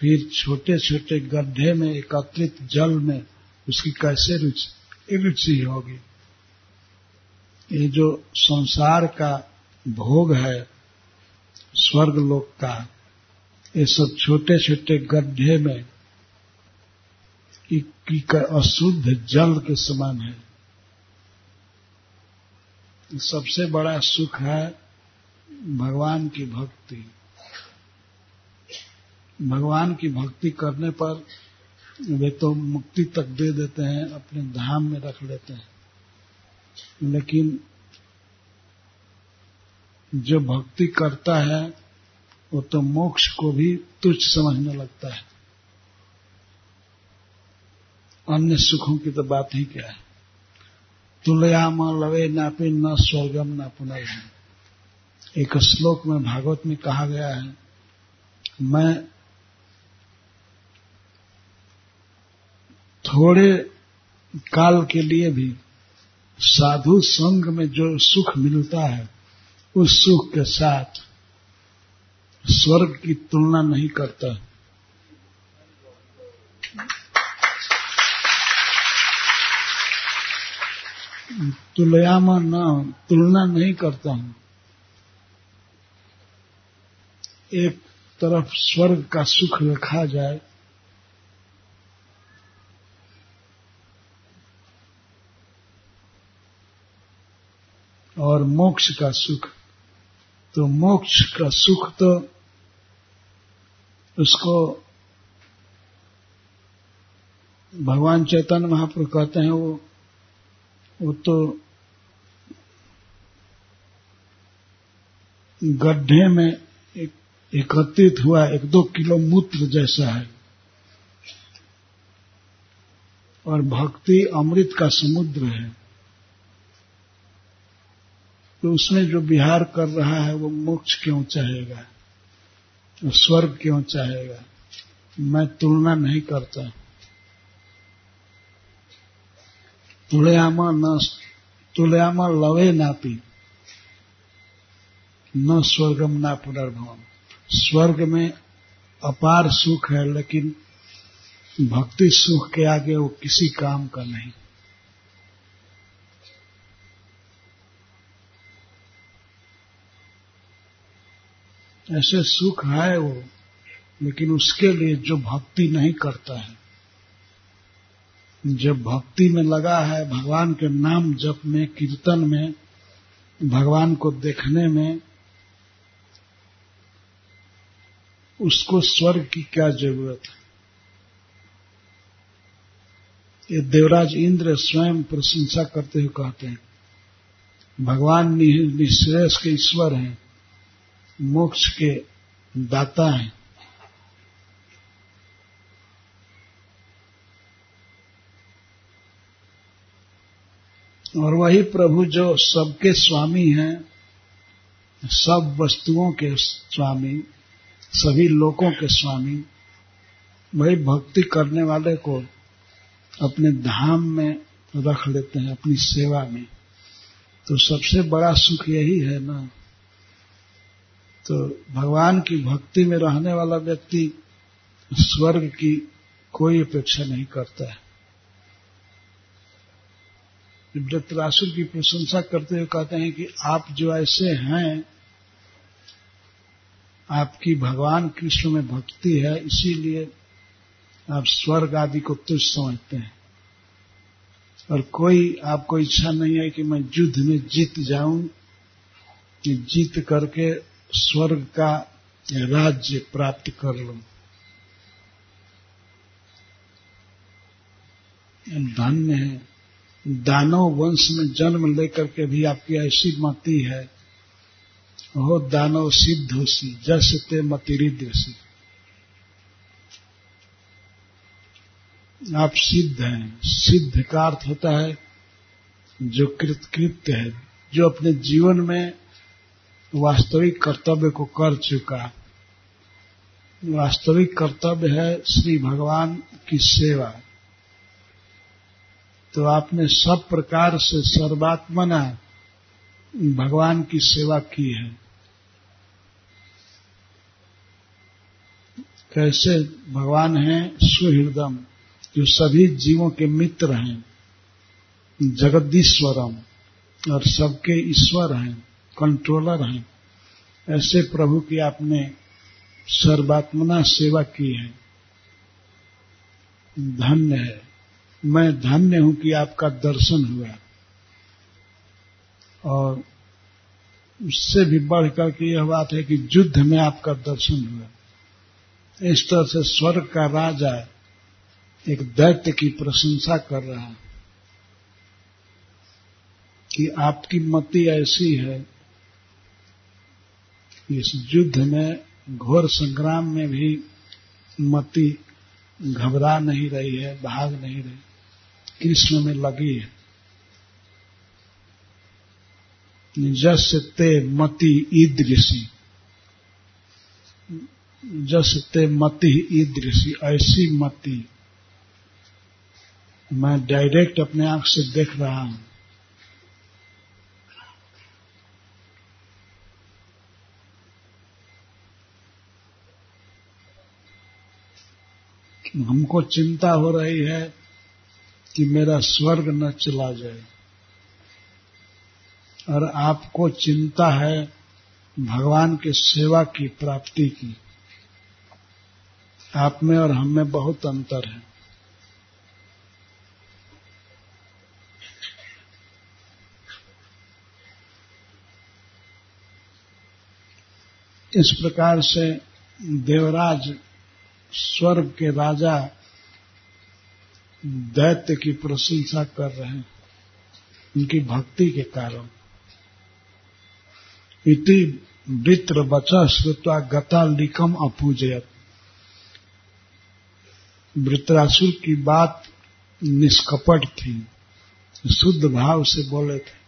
फिर छोटे छोटे गड्ढे में एकत्रित जल में उसकी कैसे रुचि रुचि होगी? ये जो संसार का भोग है स्वर्ग लोक का, ये सब छोटे छोटे गड्ढे में अशुद्ध जल के समान है। सबसे बड़ा सुख है भगवान की भक्ति। भगवान की भक्ति करने पर वे तो मुक्ति तक दे देते हैं, अपने धाम में रख लेते हैं। लेकिन जो भक्ति करता है, वो तो मोक्ष को भी तुच्छ समझने लगता है। अन्य सुखों की तो बात ही क्या है? तुलयाम लवे नापे न स्वर्गम न पुनर्जन्म एक श्लोक में भागवत में कहा गया है, मैं थोड़े काल के लिए भी साधु संग में जो सुख मिलता है, उस सुख के साथ स्वर्ग की तुलना नहीं करता। तुलयामा न, तुलना नहीं करता हूँ। एक तरफ़ स्वर्ग का सुख रखा जाए और मोक्ष का सुख। तो मोक्ष का सुख तो उसको भगवान चैतन्य महाप्रभु कहते हैं, वो वो तो गड्ढे में एक, एकत्रित हुआ, एक दो किलो मूत्र जैसा है। और भक्ति अमृत का समुद्र है। तो उसमें जो विहार कर रहा है वो मोक्ष क्यों चाहेगा? वो स्वर्ग क्यों चाहेगा? मैं तुलना नहीं करता। तुलयामा न तुलयामा लवे नापी न स्वर्गम ना पुनर्भवम। स्वर्ग में अपार सुख है, लेकिन भक्ति सुख के आगे वो किसी काम का नहीं। ऐसे सुख है वो, लेकिन उसके लिए जो भक्ति नहीं करता है। जब भक्ति में लगा है, भगवान के नाम जप में, कीर्तन में, भगवान को देखने में, उसको स्वर्ग की क्या ज़रूरत है? ये देवराज इंद्र स्वयं प्रशंसा करते हुए कहते हैं, भगवान निश्रेष के ईश्वर हैं। मोक्ष के दाता हैं। और वही प्रभु जो सबके स्वामी हैं, सब वस्तुओं के स्वामी, सभी लोगों के स्वामी, वही भक्ति करने वाले को अपने धाम में रख लेते हैं, अपनी सेवा में। तो सबसे बड़ा सुख यही है ना तो भगवान की भक्ति में रहने वाला व्यक्ति स्वर्ग की कोई अपेक्षा नहीं करता है। वृत्रासुर की प्रशंसा करते हुए कहते हैं कि आप जो ऐसे हैं, आपकी भगवान कृष्ण में भक्ति है, इसीलिए आप स्वर्ग आदि को तुच्छ समझते हैं। और कोई, आपको इच्छा नहीं है कि मैं युद्ध में जीत जाऊँ, कि जीत करके स्वर्ग का राज्य प्राप्त कर लूँ। धन्य है। दानव वंश में जन्म लेकर के भी आपकी ऐसी मति है। हो दानव सिद्ध होसी, जस ते मतिरिद्रसी आप सिद्ध हैं। सिद्ध का अर्थ होता है जो कृतकृत्य है, जो अपने जीवन में वास्तविक कर्तव्य को कर चुका। वास्तविक कर्तव्य है श्री भगवान की सेवा। तो आपने सब प्रकार से सर्वात्मना भगवान की सेवा की है। कैसे भगवान हैं? सुहृदम, जो सभी जीवों के मित्र हैं, जगदीश्वरम, और सबके ईश्वर हैं। कंट्रोलर हैं। ऐसे प्रभु की आपने सर्वात्मना सेवा की है। धन्य है। मैं धन्य हूँ कि आपका दर्शन हुआ। और उससे भी बढ़कर के यह बात है कि युद्ध में आपका दर्शन हुआ। इस तरह से स्वर्ग का राजा एक दैत्य की प्रशंसा कर रहा है कि आपकी मति ऐसी है इस युद्ध में घोर संग्राम में भी मति घबरा नहीं रही है, भाग नहीं रही, कृष्ण में लगी है। जस ते मति ईदृशी, जस ते मति ईदृशी, ऐसी मति। मैं डायरेक्ट अपने आँख से देख रहा हूँ। हमको चिंता हो रही है कि मेरा स्वर्ग न चला जाए। और आपको चिंता है भगवान के सेवा की प्राप्ति की। आप में और हम में बहुत अंतर है। इस प्रकार से देवराज स्वर्ग के राजा दैत्य की प्रशंसा कर रहे हैं, उनकी भक्ति के कारण। इति वृत्र बचा श्रुत्वा गता लिखम अपूजयत। वृत्रासुर की बात निष्कपट थी, शुद्ध भाव से बोले थे।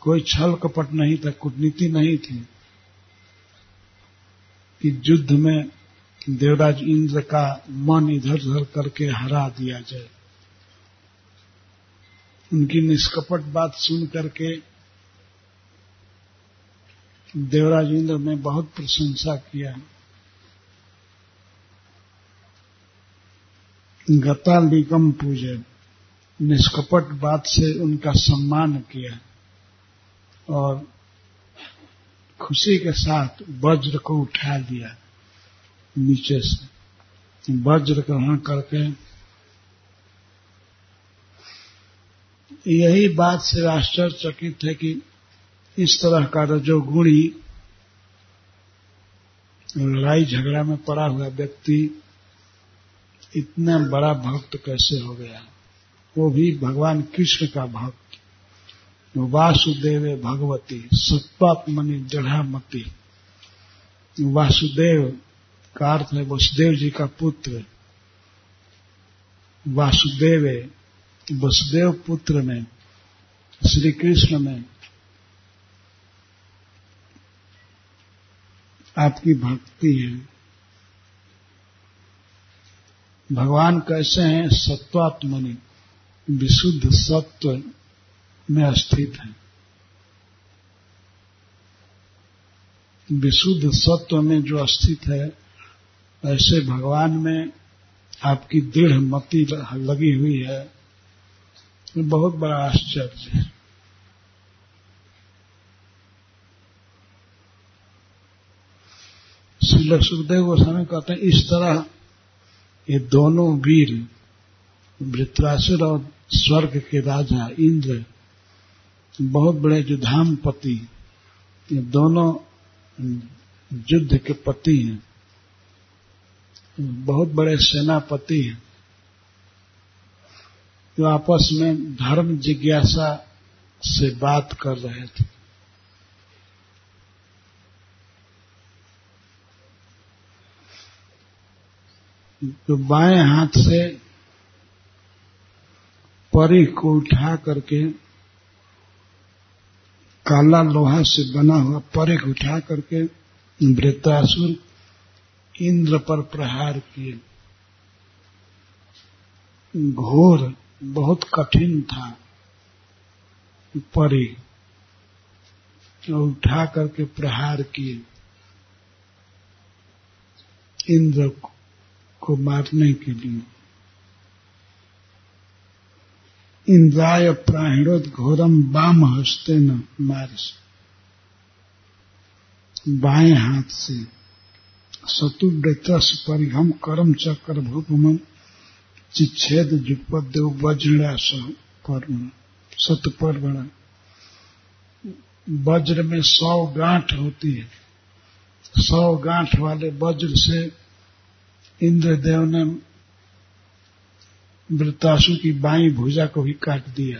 कोई छल कपट नहीं था, कूटनीति नहीं थी कि युद्ध में देवराज इंद्र का मन इधर उधर करके हरा दिया जाए। उनकी निष्कपट बात सुन करके देवराज इंद्र ने बहुत प्रशंसा किया। गता निगम पूजन निष्कपट बात से उनका सम्मान किया और खुशी के साथ वज्र को उठा लिया। नीचे से। वज्र ग्रहण करके। यही बात से आश्चर्यचकित है कि इस तरह का रजोगुणी लड़ाई झगड़ा में पड़ा हुआ व्यक्ति इतना बड़ा भक्त कैसे हो गया? वो भी भगवान कृष्ण का भक्त। वासुदेव भगवती सत्वात्मनि दृढ़ामती वासुदेव का अर्थ है वसुदेव जी का पुत्र वासुदेव वसुदेव पुत्र में श्री कृष्ण में आपकी भक्ति है भगवान कैसे हैं सत्वात्मनि विशुद्ध सत्व में स्थित है विशुद्ध सत्व में जो स्थित है ऐसे भगवान में आपकी दृढ़ मति लगी हुई है तो बहुत बड़ा आश्चर्य है। श्री सुखदेव गोस्वामी कहते हैं, इस तरह ये दोनों वीर, वृत्रासुर और स्वर्ग के राजा, इंद्र, बहुत बड़े जो धामपति, ये दोनों युद्ध के पति हैं। बहुत बड़े सेनापति हैं। जो आपस में धर्म जिज्ञासा से बात कर रहे थे। तो बाएँ हाथ से परी को उठा करके काला लोहा से बना हुआ परिक उठा करके वृत्तासुर इंद्र पर प्रहार किए। घोर बहुत कठिन था। परी उठा करके प्रहार किए। इंद्र को मारने के लिए। इंद्राय प्राणोद घोरम बाम हस्ते न मार बाएँ हाथ से शत्रुव्रतस परिघम कर्म चक्र भूपमन चिच्छेद जुगपद देव वज्र पर्व सत पर्वण वज्र में सौ गांठ होती है। सौ गांठ वाले वज्र से इंद्रदेव ने वृतासु की बाई भुजा को भी काट दिया।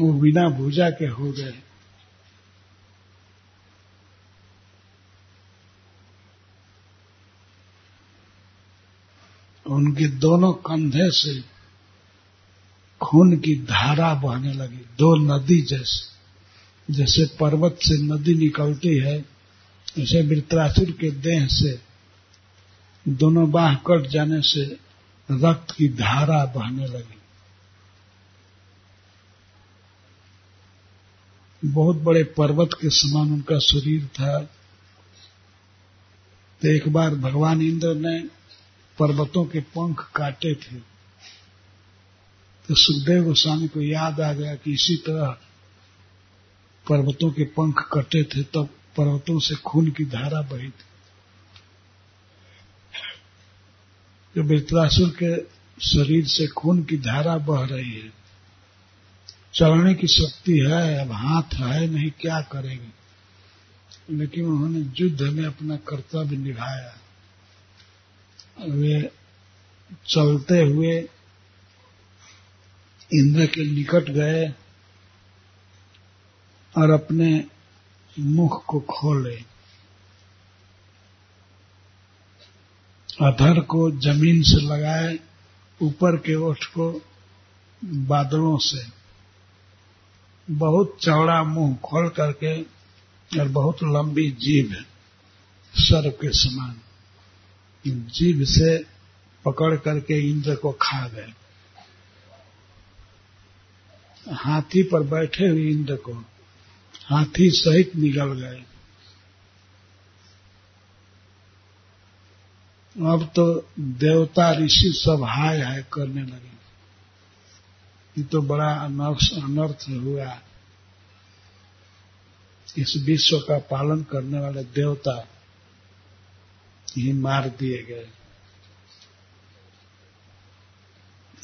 वो बिना भुजा के हो गए। उनके दोनों कंधे से खून की धारा बहने लगी। दो नदी जैसे जैसे पर्वत से नदी निकलती है जैसे वृत्रासुर के देह से, दोनों बाह कट जाने से रक्त की धारा बहने लगी। बहुत बड़े पर्वत के समान उनका शरीर था। तो एक बार भगवान इंद्र ने पर्वतों के पंख काटे थे। तो सुखदेव गोस्वामी को याद आ गया कि इसी तरह पर्वतों के पंख कटे थे, तब तो पर्वतों से खून की धारा बही थी। जो वृत्रासुर के शरीर से खून की धारा बह रही है, चलने की शक्ति है, अब हाथ है नहीं, क्या करेंगे? लेकिन उन्होंने युद्ध में अपना कर्तव्य निभाया। वे चलते हुए इंद्र के निकट गए और अपने मुख को खोले। अधर को ज़मीन से लगाए, ऊपर के ओठ को बादलों से। बहुत चौड़ा मुँह खोल करके और बहुत लंबी जीभ सर्व के समान। जीभ से पकड़ करके इंद्र को खा गए। हाथी पर बैठे हुए इंद्र को हाथी सहित निगल गए। अब तो देवता ऋषि सब हाय हाय करने लगे। ये तो बड़ा अनर्थ अनर्थ हुआ। इस विश्व का पालन करने वाले देवता ही मार दिए गए।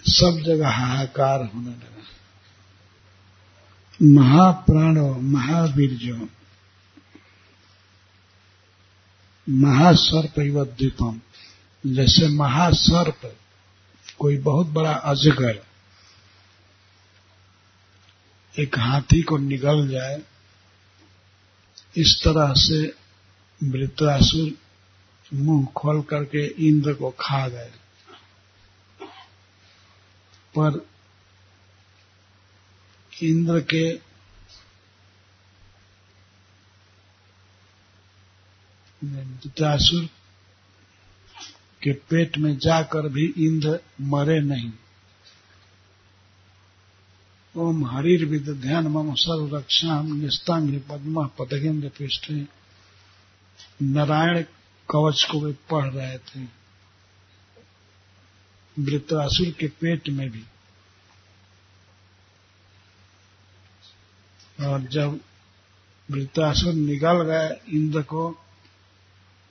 सब जगह हाहाकार होने लगा। महाप्राण, महावीर महासर्प द्वीपम। जैसे महासर्प कोई बहुत बड़ा अजगर एक हाथी को निगल जाए, इस तरह से वृत्रासुर मुँह खोल करके इंद्र को खा गए। पर इंद्र के वृत्रासुर के पेट में जाकर भी इंद्र मरे नहीं। ओम हरिर विद ध्यान मम सर्व रक्षा निस्तांग पद्म पदगेंद्र पृष्ठ। नारायण कवच को वे पढ़ रहे थे। वृत्रासुर के पेट में भी। और जब वृत्रासुर निगल गए इंद्र को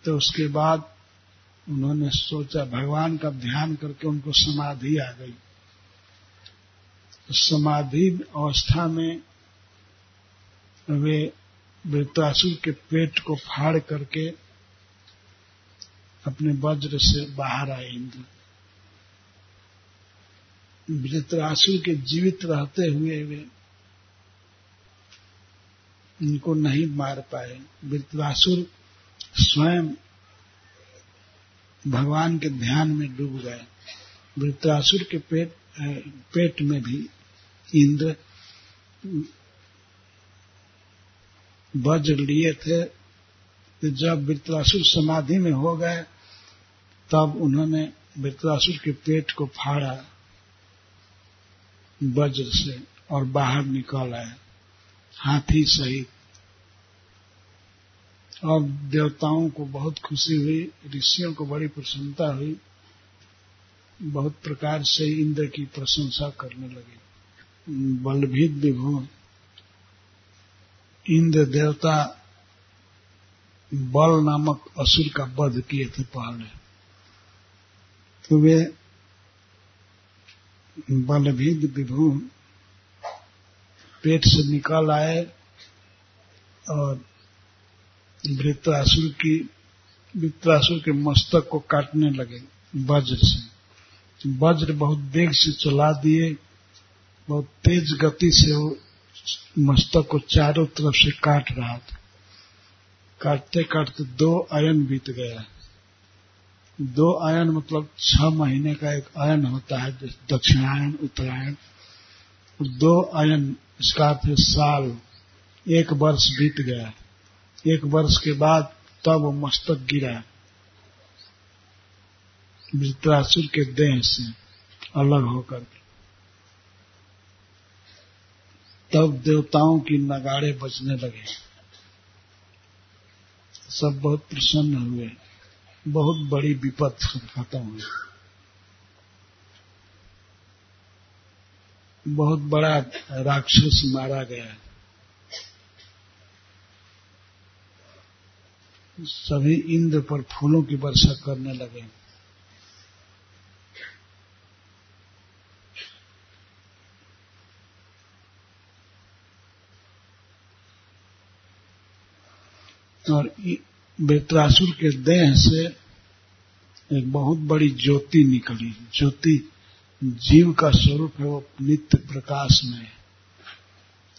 तो उसके बाद उन्होंने सोचा, भगवान का ध्यान करके उनको समाधि आ गई। समाधि अवस्था में वे वृत्रासुर के पेट को फाड़ करके अपने वज्र से बाहर आए इंद्र। वृत्रासुर के जीवित रहते हुए वे उनको नहीं मार पाए। वृत्रासुर स्वयं भगवान के ध्यान में डूब गए। वृत्रासुर के पेट पेट में भी इंद्र वज्र लिए थे। तो जब वृत्रासुर समाधि में हो गए तब उन्होंने वृत्रासुर के पेट को फाड़ा, वज्र से, और बाहर निकल आए हाथी सहित। और देवताओं को बहुत खुशी हुई, ऋषियों को बड़ी प्रसन्नता हुई, बहुत प्रकार से इंद्र की प्रशंसा करने लगे। बलभीत विभु, इंद्र देवता बल नामक असुर का वध किए थे पहले तो वे बलभीद विभू पेट से निकल आए और वृत्रासुर की वृत्रासुर के मस्तक को काटने लगे वज्र से। वज्र बहुत वेग से चला दिए, बहुत तेज गति से वो मस्तक को चारों तरफ़ से काट रहा था। काटते काटते दो आयन बीत गया। दो आयन मतलब छह महीने का एक आयन होता है दक्षिणायन उत्तरायण दो आयन, इसका अर्थ साल। एक वर्ष बीत गया। एक वर्ष के बाद तब मस्तक गिरा। वृत्रासुर के देह से अलग होकर। तब देवताओं की नगाड़े बजने लगे। सब बहुत प्रसन्न हुए। बहुत बड़ी विपद खत्म हुई। बहुत बड़ा राक्षस मारा गया। सभी इंद्र पर फूलों की वर्षा करने लगे। और बेत्रासुर के देह से एक बहुत बड़ी ज्योति निकली। ज्योति जीव का स्वरूप है वो नित्य प्रकाश में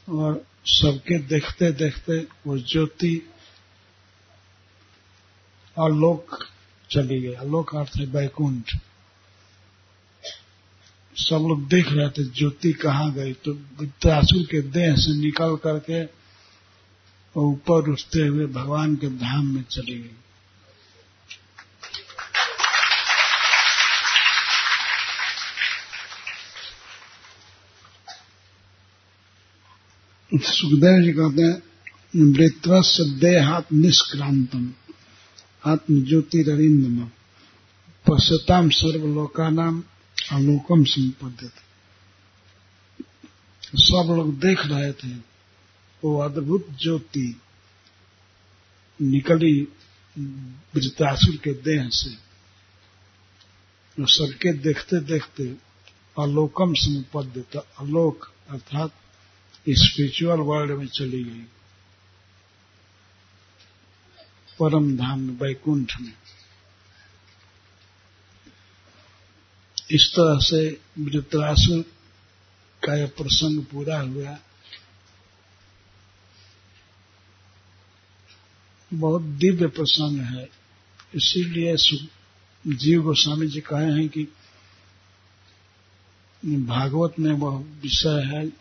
और सबके देखते देखते वो ज्योति आलोक चली गई। आलोक अर्थ है बैकुंठ सब लोग देख रहे थे ज्योति कहाँ गई। तो वित्रासुर के देह से निकल करके ऊपर उठते हुए भगवान के धाम में चली गई। सुखदेव जी कहते हैं वृत्रस देहात निष्क्रांतम आत्मज्योतिरिंदम पश्यताम सर्वलोका नाम आलोकम संपद्यत। सब लोग देख रहे थे। वो अद्भुत ज्योति निकली वृतासुर के देह से। सबके देखते देखते आलोकम संपद्यत अलोक अर्थात स्पिरिचुअल वर्ल्ड में चली गई। परम धाम में वैकुंठ में। इस तरह से वृत्रासुर का यह प्रसंग पूरा हुआ। बहुत दिव्य प्रसंग है। इसीलिए जीव गोस्वामी जी कहे हैं कि भागवत में वह विषय है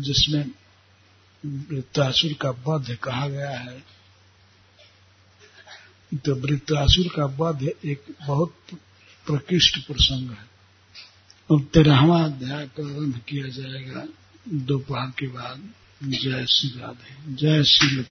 जिसमें वृत्तासुर का वध कहा गया है। तो वृत्तासुर का वध एक बहुत प्रकृष्ट प्रसंग है। और तेरहवा अध्याय प्रारंभ किया जाएगा। दोपहर के बाद जय श्री राधे। जय श्री